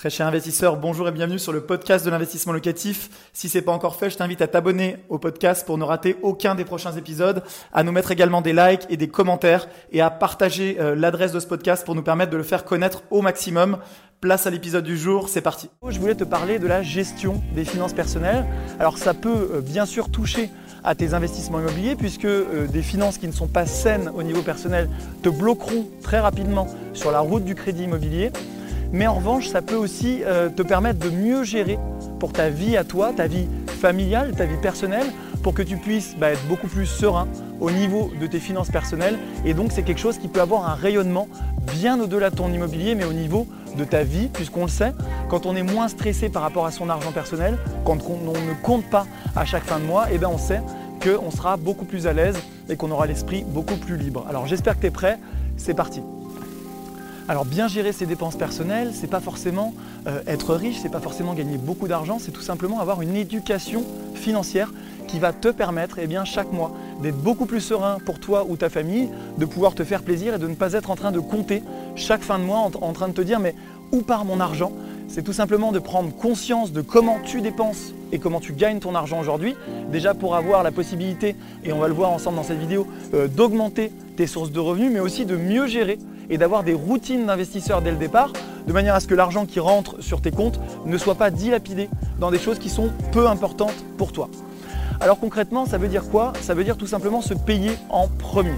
Très cher investisseur, bonjour et bienvenue sur le podcast de l'investissement locatif. Si c'est pas encore fait, je t'invite à t'abonner au podcast pour ne rater aucun des prochains épisodes, à nous mettre également des likes et des commentaires et à partager euh, l'adresse de ce podcast pour nous permettre de le faire connaître au maximum. Place à l'épisode du jour, c'est parti. Je voulais te parler de la gestion des finances personnelles. Alors ça peut euh, bien sûr toucher à tes investissements immobiliers puisque euh, des finances qui ne sont pas saines au niveau personnel te bloqueront très rapidement sur la route du crédit immobilier mais en revanche, ça peut aussi euh, te permettre de mieux gérer pour ta vie à toi, ta vie familiale, ta vie personnelle, pour que tu puisses bah, être beaucoup plus serein au niveau de tes finances personnelles. Et donc c'est quelque chose qui peut avoir un rayonnement bien au-delà de ton immobilier, mais au niveau de ta vie, puisqu'on le sait, quand on est moins stressé par rapport à son argent personnel, quand on ne compte pas à chaque fin de mois, et eh bien on sait qu'on sera beaucoup plus à l'aise et qu'on aura l'esprit beaucoup plus libre. Alors j'espère que tu es prêt, c'est parti. Alors bien gérer ses dépenses personnelles, c'est pas forcément euh, être riche, c'est pas forcément gagner beaucoup d'argent, c'est tout simplement avoir une éducation financière qui va te permettre eh chaque mois d'être beaucoup plus serein pour toi ou ta famille, de pouvoir te faire plaisir et de ne pas être en train de compter chaque fin de mois en, train de te dire mais où part mon argent? C'est tout simplement de prendre conscience de comment tu dépenses et comment tu gagnes ton argent aujourd'hui. Déjà pour avoir la possibilité, et on va le voir ensemble dans cette vidéo, euh, d'augmenter tes sources de revenus, mais aussi de mieux gérer et d'avoir des routines d'investisseurs dès le départ, de manière à ce que l'argent qui rentre sur tes comptes ne soit pas dilapidé dans des choses qui sont peu importantes pour toi. Alors concrètement, ça veut dire quoi? Ça veut dire tout simplement se payer en premier.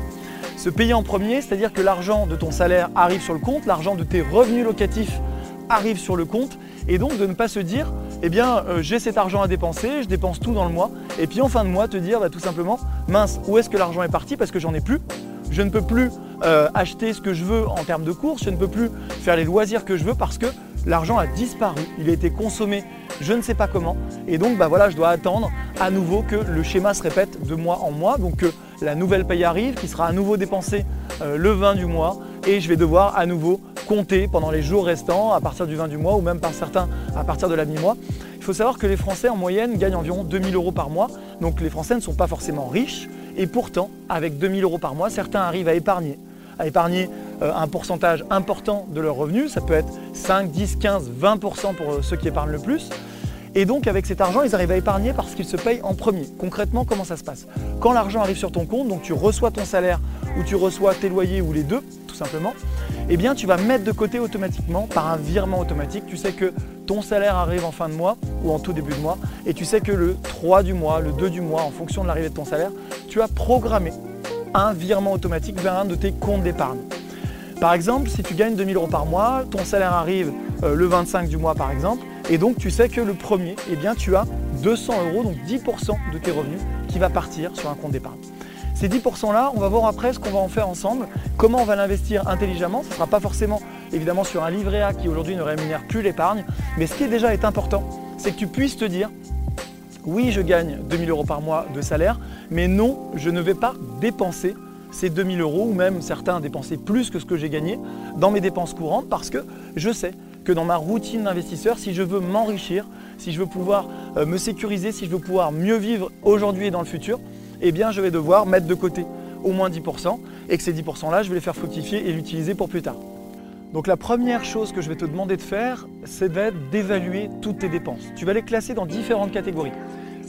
Se payer en premier, c'est-à-dire que l'argent de ton salaire arrive sur le compte, l'argent de tes revenus locatifs arrive sur le compte, et donc de ne pas se dire, eh bien, euh, j'ai cet argent à dépenser, je dépense tout dans le mois, et puis en fin de mois, te dire bah, tout simplement, mince, où est-ce que l'argent est parti? Parce que j'en ai plus je ne peux plus euh, acheter ce que je veux en termes de courses, je ne peux plus faire les loisirs que je veux parce que l'argent a disparu, il a été consommé je ne sais pas comment. Et donc bah voilà je dois attendre à nouveau que le schéma se répète de mois en mois. Donc que la nouvelle paye arrive qui sera à nouveau dépensée euh, le 20 du mois. Et je vais devoir à nouveau compter pendant les jours restants à partir du 20 du mois ou même par certains à partir de la mi-mois. Il faut savoir que les Français en moyenne gagnent environ 2000 euros par mois. Donc les Français ne sont pas forcément riches. Et pourtant, avec 2000 euros par mois, certains arrivent à épargner, à épargner euh, un pourcentage important de leurs revenus. Ça peut être 5, 10, 15, 20% pour euh, ceux qui épargnent le plus. Et donc avec cet argent, ils arrivent à épargner parce qu'ils se payent en premier. Concrètement, comment ça se passe? Quand l'argent arrive sur ton compte, donc tu reçois ton salaire ou tu reçois tes loyers ou les deux, tout simplement, eh bien tu vas mettre de côté automatiquement par un virement automatique. Tu sais que ton salaire arrive en fin de mois ou en tout début de mois et tu sais que le 3 du mois, le 2 du mois, en fonction de l'arrivée de ton salaire, tu as programmé un virement automatique vers un de tes comptes d'épargne. Par exemple, si tu gagnes 2000 euros par mois, ton salaire arrive euh, le 25 du mois par exemple, et donc tu sais que le premier, eh bien, tu as 200 euros, donc 10% de tes revenus qui va partir sur un compte d'épargne. Ces 10%-là, on va voir après ce qu'on va en faire ensemble, comment on va l'investir intelligemment. Ce ne sera pas forcément évidemment sur un livret A qui aujourd'hui ne rémunère plus l'épargne, mais ce qui déjà est important, c'est que tu puisses te dire, oui, je gagne 2000 euros par mois de salaire, mais non, je ne vais pas dépenser ces 2000 euros, ou même certains dépenser plus que ce que j'ai gagné dans mes dépenses courantes, parce que je sais que dans ma routine d'investisseur, si je veux m'enrichir, si je veux pouvoir euh, me sécuriser, si je veux pouvoir mieux vivre aujourd'hui et dans le futur, eh bien je vais devoir mettre de côté au moins 10% et que ces 10%-là, je vais les faire fructifier et l'utiliser pour plus tard. Donc la première chose que je vais te demander de faire, c'est d'évaluer toutes tes dépenses. Tu vas les classer dans différentes catégories.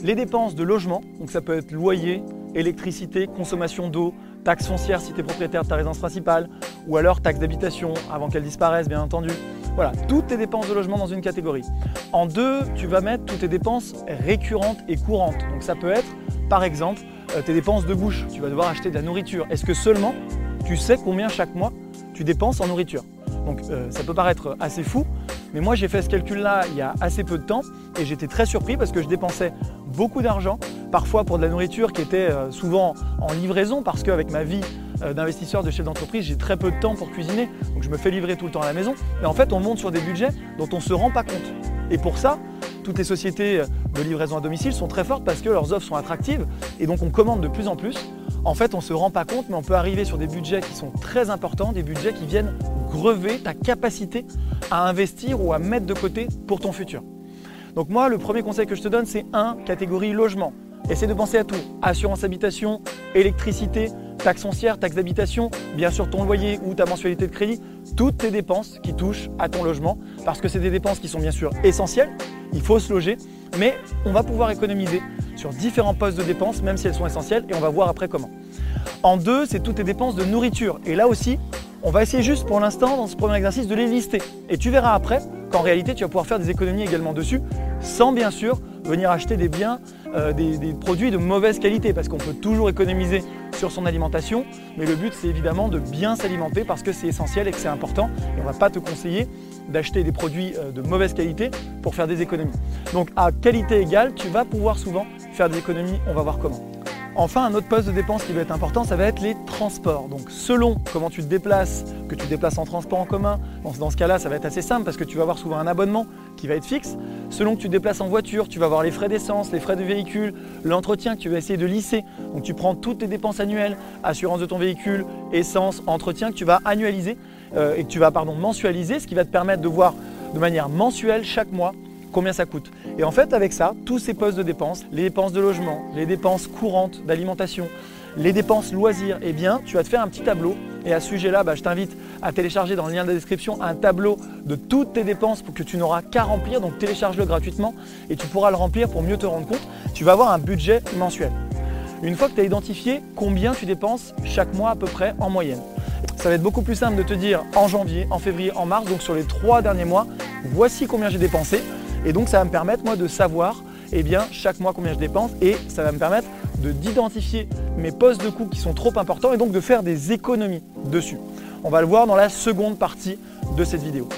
Les dépenses de logement, donc ça peut être loyer, électricité, consommation d'eau, taxe foncière si tu es propriétaire de ta résidence principale, ou alors taxe d'habitation avant qu'elle disparaisse bien entendu, voilà, toutes tes dépenses de logement dans une catégorie. En deux, tu vas mettre toutes tes dépenses récurrentes et courantes. Donc ça peut être, par exemple, euh, tes dépenses de bouche. Tu vas devoir acheter de la nourriture. Est-ce que seulement tu sais combien chaque mois tu dépenses en nourriture? Donc euh, ça peut paraître assez fou, mais moi j'ai fait ce calcul-là il y a assez peu de temps et j'étais très surpris parce que je dépensais beaucoup d'argent, parfois pour de la nourriture qui était euh, souvent en livraison parce qu'avec ma vie euh, d'investisseur, de chef d'entreprise, j'ai très peu de temps pour cuisiner, donc je me fais livrer tout le temps à la maison. Mais en fait, on monte sur des budgets dont on ne se rend pas compte. Et pour ça, toutes les sociétés de livraison à domicile sont très fortes parce que leurs offres sont attractives et donc on commande de plus en plus. En fait, on ne se rend pas compte, mais on peut arriver sur des budgets qui sont très importants, des budgets qui viennent grever ta capacité à investir ou à mettre de côté pour ton futur. Donc moi, le premier conseil que je te donne, c'est un, catégorie logement. Essaie de penser à tout. Assurance habitation, électricité, taxe foncière, taxe d'habitation, bien sûr ton loyer ou ta mensualité de crédit. toutes tes dépenses qui touchent à ton logement, parce que c'est des dépenses qui sont bien sûr essentielles, il faut se loger, mais on va pouvoir économiser sur différents postes de dépenses, même si elles sont essentielles, et on va voir après comment. En deux, c'est toutes tes dépenses de nourriture. Et là aussi, on va essayer juste pour l'instant, dans ce premier exercice, de les lister. Et tu verras après qu'en réalité, tu vas pouvoir faire des économies également dessus, sans bien sûr venir acheter des biens, euh, des, des, produits de mauvaise qualité, parce qu'on peut toujours économiser sur son alimentation, mais le but c'est évidemment de bien s'alimenter parce que c'est essentiel et que c'est important, et on ne va pas te conseiller d'acheter des produits euh, de mauvaise qualité pour faire des économies. Donc à qualité égale, tu vas pouvoir souvent faire des économies, on va voir comment. Enfin, un autre poste de dépense qui va être important, ça va être les transports. Donc selon comment tu te déplaces, que tu te déplaces en transport en commun, dans ce cas-là, ça va être assez simple parce que tu vas avoir souvent un abonnement qui va être fixe. Selon que tu te déplaces en voiture, tu vas avoir les frais d'essence, les frais de véhicule, l'entretien que tu vas essayer de lisser. Donc tu prends toutes tes dépenses annuelles, assurance de ton véhicule, essence, entretien que tu vas annualiser euh, et que tu vas pardon, mensualiser, ce qui va te permettre de voir de manière mensuelle chaque mois combien ça coûte. Et en fait, avec ça, tous ces postes de dépenses, les dépenses de logement, les dépenses courantes d'alimentation, les dépenses loisirs, eh bien, tu vas te faire un petit tableau. Et à ce sujet-là, bah, je t'invite à télécharger dans le lien de la description un tableau de toutes tes dépenses pour que tu n'auras qu'à remplir. Donc télécharge-le gratuitement et tu pourras le remplir pour mieux te rendre compte. Tu vas avoir un budget mensuel. Une fois que tu as identifié combien tu dépenses chaque mois à peu près en moyenne, ça va être beaucoup plus simple de te dire en janvier, en février, en mars, donc sur les trois derniers mois, voici combien j'ai dépensé. Et donc ça va me permettre moi de savoir eh bien, chaque mois combien je dépense et ça va me permettre d'identifier mes postes de coûts qui sont trop importants et donc de faire des économies dessus. On va le voir dans la seconde partie de cette vidéo.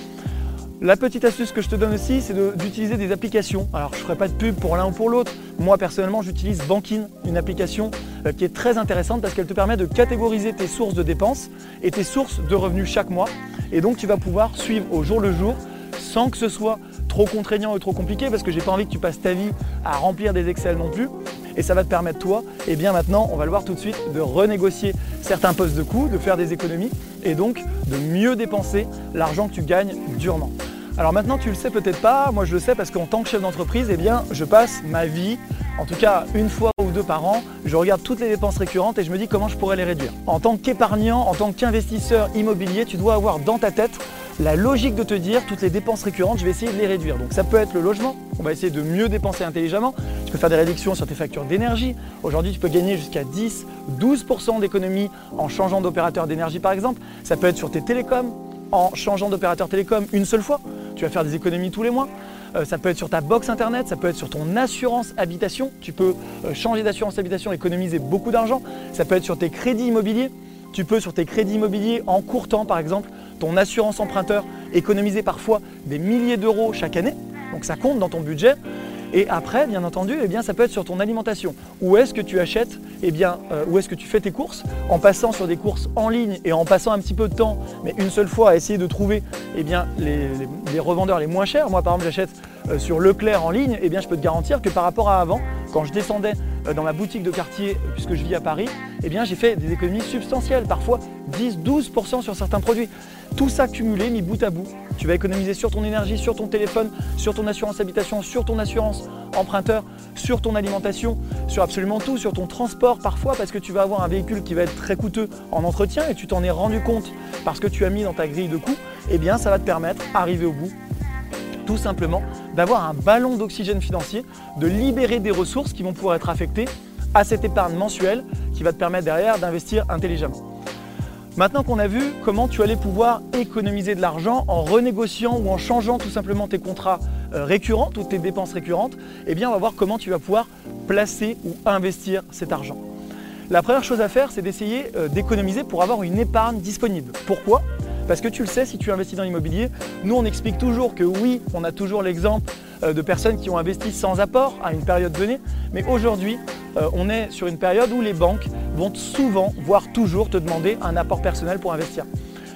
La petite astuce que je te donne aussi, c'est d'utiliser des applications. Alors, je ne ferai pas de pub pour l'un ou pour l'autre. Moi, personnellement, j'utilise Bankin, une application euh, qui est très intéressante parce qu'elle te permet de catégoriser tes sources de dépenses et tes sources de revenus chaque mois. Et donc, tu vas pouvoir suivre au jour le jour sans que ce soit trop contraignant ou trop compliqué parce que j'ai pas envie que tu passes ta vie à remplir des Excel non plus. Et ça va te permettre, toi, et eh bien maintenant, on va le voir tout de suite, de renégocier certains postes de coûts, de faire des économies et donc de mieux dépenser l'argent que tu gagnes durement. Alors maintenant, tu le sais peut-être pas, moi je le sais parce qu'en tant que chef d'entreprise, eh bien, je passe ma vie, en tout cas une fois ou deux par an, je regarde toutes les dépenses récurrentes et je me dis comment je pourrais les réduire. En tant qu'épargnant, en tant qu'investisseur immobilier, tu dois avoir dans ta tête la logique de te dire toutes les dépenses récurrentes, je vais essayer de les réduire. Donc ça peut être le logement, on va essayer de mieux dépenser intelligemment. Tu peux faire des réductions sur tes factures d'énergie. Aujourd'hui, tu peux gagner jusqu'à 10, 12% d'économie en changeant d'opérateur d'énergie par exemple. Ça peut être sur tes télécoms, en changeant d'opérateur télécom une seule fois. Tu vas faire des économies tous les mois. Euh, ça peut être sur ta box internet, ça peut être sur ton assurance habitation. Tu peux euh, changer d'assurance habitation, économiser beaucoup d'argent. Ça peut être sur tes crédits immobiliers. Tu peux sur tes crédits immobiliers en court temps par exemple ton assurance emprunteur, économiser parfois des milliers d'euros chaque année, donc ça compte dans ton budget. Et après, bien entendu, eh bien, ça peut être sur ton alimentation. Où est-ce que tu achètes eh bien, euh, Où est-ce que tu fais tes courses? En passant sur des courses en ligne et en passant un petit peu de temps, mais une seule fois à essayer de trouver eh bien, les, revendeurs les moins chers. Moi, par exemple, j'achète euh, sur Leclerc en ligne. Eh bien, je peux te garantir que par rapport à avant, quand je descendais euh, dans ma boutique de quartier, puisque je vis à Paris, eh bien, j'ai fait des économies substantielles, parfois 10-12% sur certains produits. Tout ça cumulé, mis bout à bout, tu vas économiser sur ton énergie, sur ton téléphone, sur ton assurance habitation, sur ton assurance emprunteur, sur ton alimentation, sur absolument tout, sur ton transport parfois parce que tu vas avoir un véhicule qui va être très coûteux en entretien et tu t'en es rendu compte parce que tu as mis dans ta grille de coûts, eh bien ça va te permettre, arriver au bout, tout simplement d'avoir un ballon d'oxygène financier, de libérer des ressources qui vont pouvoir être affectées à cette épargne mensuelle qui va te permettre derrière d'investir intelligemment. Maintenant qu'on a vu comment tu allais pouvoir économiser de l'argent en renégociant ou en changeant tout simplement tes contrats euh, récurrents, toutes tes dépenses récurrentes, eh bien on va voir comment tu vas pouvoir placer ou investir cet argent. La première chose à faire, c'est d'essayer euh, d'économiser pour avoir une épargne disponible. Pourquoi? Parce que tu le sais, si tu investis dans l'immobilier, nous on explique toujours que oui, on a toujours l'exemple euh, de personnes qui ont investi sans apport à une période donnée, mais aujourd'hui, on est sur une période où les banques vont souvent, voire toujours, te demander un apport personnel pour investir.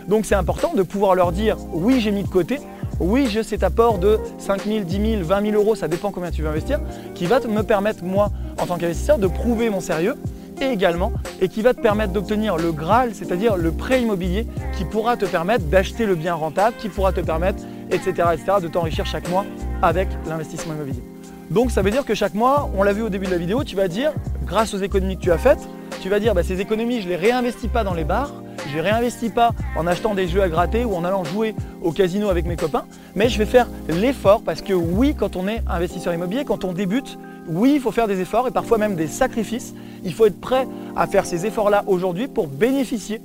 Donc c'est important de pouvoir leur dire oui j'ai mis de côté, oui j'ai cet apport de 5 000, 10 000, 20 000 euros, ça dépend combien tu veux investir, qui va me permettre moi en tant qu'investisseur de prouver mon sérieux et également et qui va te permettre d'obtenir le Graal, c'est-à-dire le prêt immobilier qui pourra te permettre d'acheter le bien rentable, qui pourra te permettre, etc., etc., de t'enrichir chaque mois avec l'investissement immobilier. Donc ça veut dire que chaque mois, on l'a vu au début de la vidéo, tu vas dire, grâce aux économies que tu as faites, tu vas dire bah, ces économies, je ne les réinvestis pas dans les bars, Je réinvestis pas en achetant des jeux à gratter ou en allant jouer au casino avec mes copains, mais je vais faire l'effort parce que oui, quand on est investisseur immobilier, quand on débute, oui, il faut faire des efforts et parfois même des sacrifices. Il faut être prêt à faire ces efforts-là aujourd'hui pour bénéficier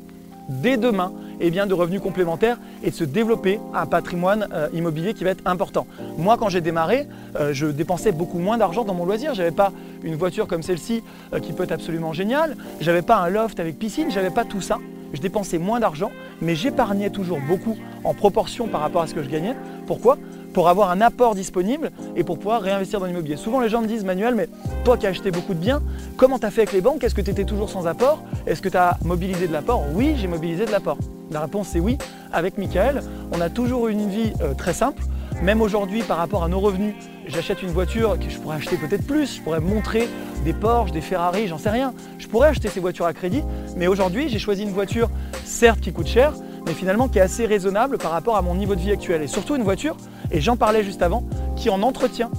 dès demain eh bien, de revenus complémentaires et de se développer un patrimoine euh, immobilier qui va être important. Moi, quand j'ai démarré, euh, je dépensais beaucoup moins d'argent dans mon loisir. Je n'avais pas une voiture comme celle-ci euh, qui peut être absolument géniale. Je n'avais pas un loft avec piscine. Je n'avais pas tout ça. Je dépensais moins d'argent, mais j'épargnais toujours beaucoup en proportion par rapport à ce que je gagnais. Pourquoi? Pour avoir un apport disponible et pour pouvoir réinvestir dans l'immobilier. Souvent les gens me disent Manuel, mais toi qui as acheté beaucoup de biens, comment tu as fait avec les banques? Est-ce que tu étais toujours sans apport? Est-ce que tu as mobilisé de l'apport? Oui, j'ai mobilisé de l'apport. La réponse c'est oui. Avec Michael, on a toujours eu une vie euh, très simple. Même aujourd'hui, par rapport à nos revenus, j'achète une voiture que je pourrais acheter peut-être plus. Je pourrais montrer des Porsche, des Ferrari, j'en sais rien. Je pourrais acheter ces voitures à crédit. Mais aujourd'hui, j'ai choisi une voiture, certes qui coûte cher, mais finalement qui est assez raisonnable par rapport à mon niveau de vie actuel. Et surtout une voiture, et j'en parlais juste avant, qui en entretien,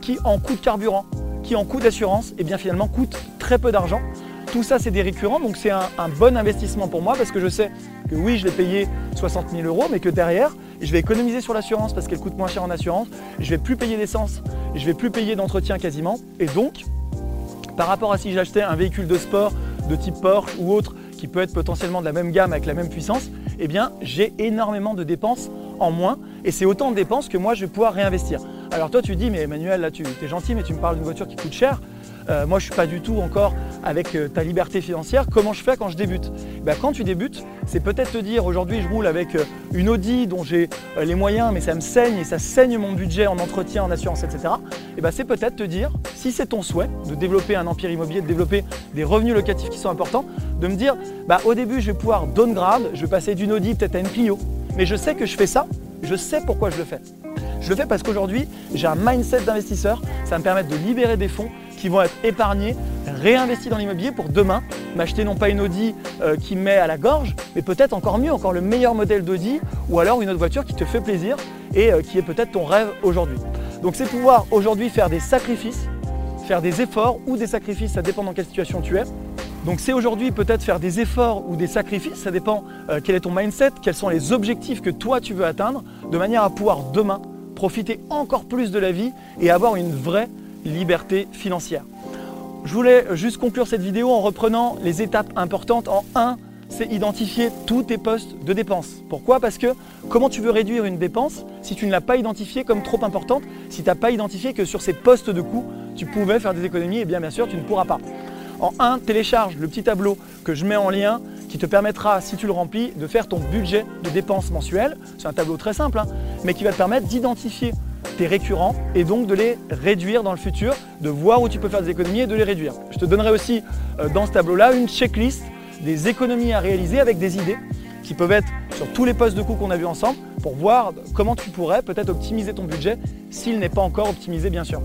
qui en coût de carburant, qui en coût d'assurance, et bien finalement coûte très peu d'argent. Tout ça, c'est des récurrents, donc c'est un, bon investissement pour moi parce que je sais que oui, je l'ai payé 60 000 euros, mais que derrière, je vais économiser sur l'assurance parce qu'elle coûte moins cher en assurance. Je vais plus payer d'essence, je vais plus payer d'entretien quasiment. Et donc, par rapport à si j'achetais un véhicule de sport de type Porsche ou autre qui peut être potentiellement de la même gamme avec la même puissance, eh bien, j'ai énormément de dépenses en moins et c'est autant de dépenses que moi je vais pouvoir réinvestir. Alors toi tu dis mais Emmanuel là tu es gentil mais tu me parles d'une voiture qui coûte cher. Euh, moi je suis pas du tout encore avec euh, ta liberté financière. Comment je fais quand je débute? Ben, Quand tu débutes, c'est peut-être te dire aujourd'hui je roule avec euh, une Audi dont j'ai les moyens mais ça me saigne et ça saigne mon budget en entretien, en assurance, etc. Et ben, c'est peut-être te dire, si c'est ton souhait de développer un empire immobilier, de développer des revenus locatifs qui sont importants, de me dire bah, au début je vais pouvoir downgrade, je vais passer d'une Audi peut-être à une Clio. Mais je sais que je fais ça, je sais pourquoi je le fais. Je le fais parce qu'aujourd'hui, j'ai un mindset d'investisseur, ça me permettre de libérer des fonds qui vont être épargnés, réinvestis dans l'immobilier pour demain m'acheter non pas une Audi euh, qui me met à la gorge, mais peut-être encore mieux, encore le meilleur modèle d'Audi ou alors une autre voiture qui te fait plaisir et euh, qui est peut-être ton rêve aujourd'hui. Donc c'est pouvoir aujourd'hui faire des sacrifices, faire des efforts ou des sacrifices, ça dépend dans quelle situation tu es. Donc c'est aujourd'hui peut-être faire des efforts ou des sacrifices, ça dépend euh, quel est ton mindset, quels sont les objectifs que toi tu veux atteindre, de manière à pouvoir demain profiter encore plus de la vie et avoir une vraie liberté financière. Je voulais juste conclure cette vidéo en reprenant les étapes importantes. En 1, c'est identifier tous tes postes de dépenses. Pourquoi? Parce que comment tu veux réduire une dépense si tu ne l'as pas identifiée comme trop importante, si tu n'as pas identifié que sur ces postes de coûts, tu pouvais faire des économies, et bien bien sûr, tu ne pourras pas. En 1, télécharge le petit tableau que je mets en lien qui te permettra, si tu le remplis, de faire ton budget de dépenses mensuelles. C'est un tableau très simple, hein, mais qui va te permettre d'identifier récurrents et donc de les réduire dans le futur, de voir où tu peux faire des économies et de les réduire. Je te donnerai aussi euh, dans ce tableau-là une checklist des économies à réaliser avec des idées qui peuvent être sur tous les postes de coûts qu'on a vus ensemble pour voir comment tu pourrais peut-être optimiser ton budget s'il n'est pas encore optimisé bien sûr.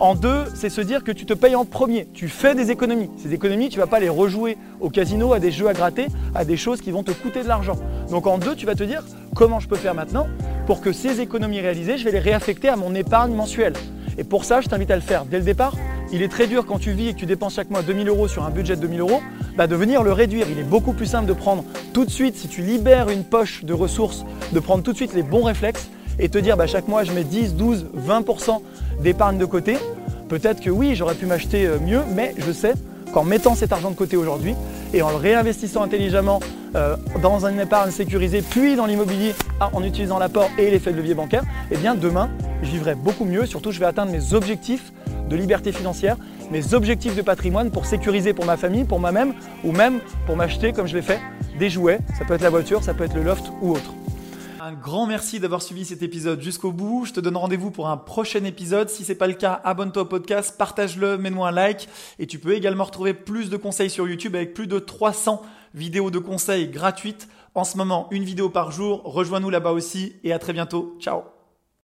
En deux, c'est se dire que tu te payes en premier. Tu fais des économies. Ces économies, tu ne vas pas les rejouer au casino, à des jeux à gratter, à des choses qui vont te coûter de l'argent. Donc en deux, tu vas te dire comment je peux faire maintenant pour que ces économies réalisées, je vais les réaffecter à mon épargne mensuelle. Et pour ça, je t'invite à le faire dès le départ. Il est très dur quand tu vis et que tu dépenses chaque mois 2000 euros sur un budget de 2000 euros, bah de venir le réduire. Il est beaucoup plus simple de prendre tout de suite, si tu libères une poche de ressources, de prendre tout de suite les bons réflexes et te dire bah, chaque mois je mets 10, 12, 20% d'épargne de côté. Peut-être que oui, j'aurais pu m'acheter euh, mieux, mais je sais qu'en mettant cet argent de côté aujourd'hui et en le réinvestissant intelligemment euh, dans une épargne sécurisée, puis dans l'immobilier ah, en utilisant l'apport et l'effet de levier bancaire, eh bien demain, je vivrai beaucoup mieux. Surtout, je vais atteindre mes objectifs de liberté financière, mes objectifs de patrimoine pour sécuriser pour ma famille, pour moi-même, ou même pour m'acheter, comme je l'ai fait, des jouets. Ça peut être la voiture, ça peut être le loft ou autre. Un grand merci d'avoir suivi cet épisode jusqu'au bout. Je te donne rendez-vous pour un prochain épisode. Si c'est pas le cas, abonne-toi au podcast, partage-le, mets-moi un like. Et tu peux également retrouver plus de conseils sur YouTube avec plus de 300 vidéos de conseils gratuites. En ce moment, une vidéo par jour. Rejoins-nous là-bas aussi et à très bientôt. Ciao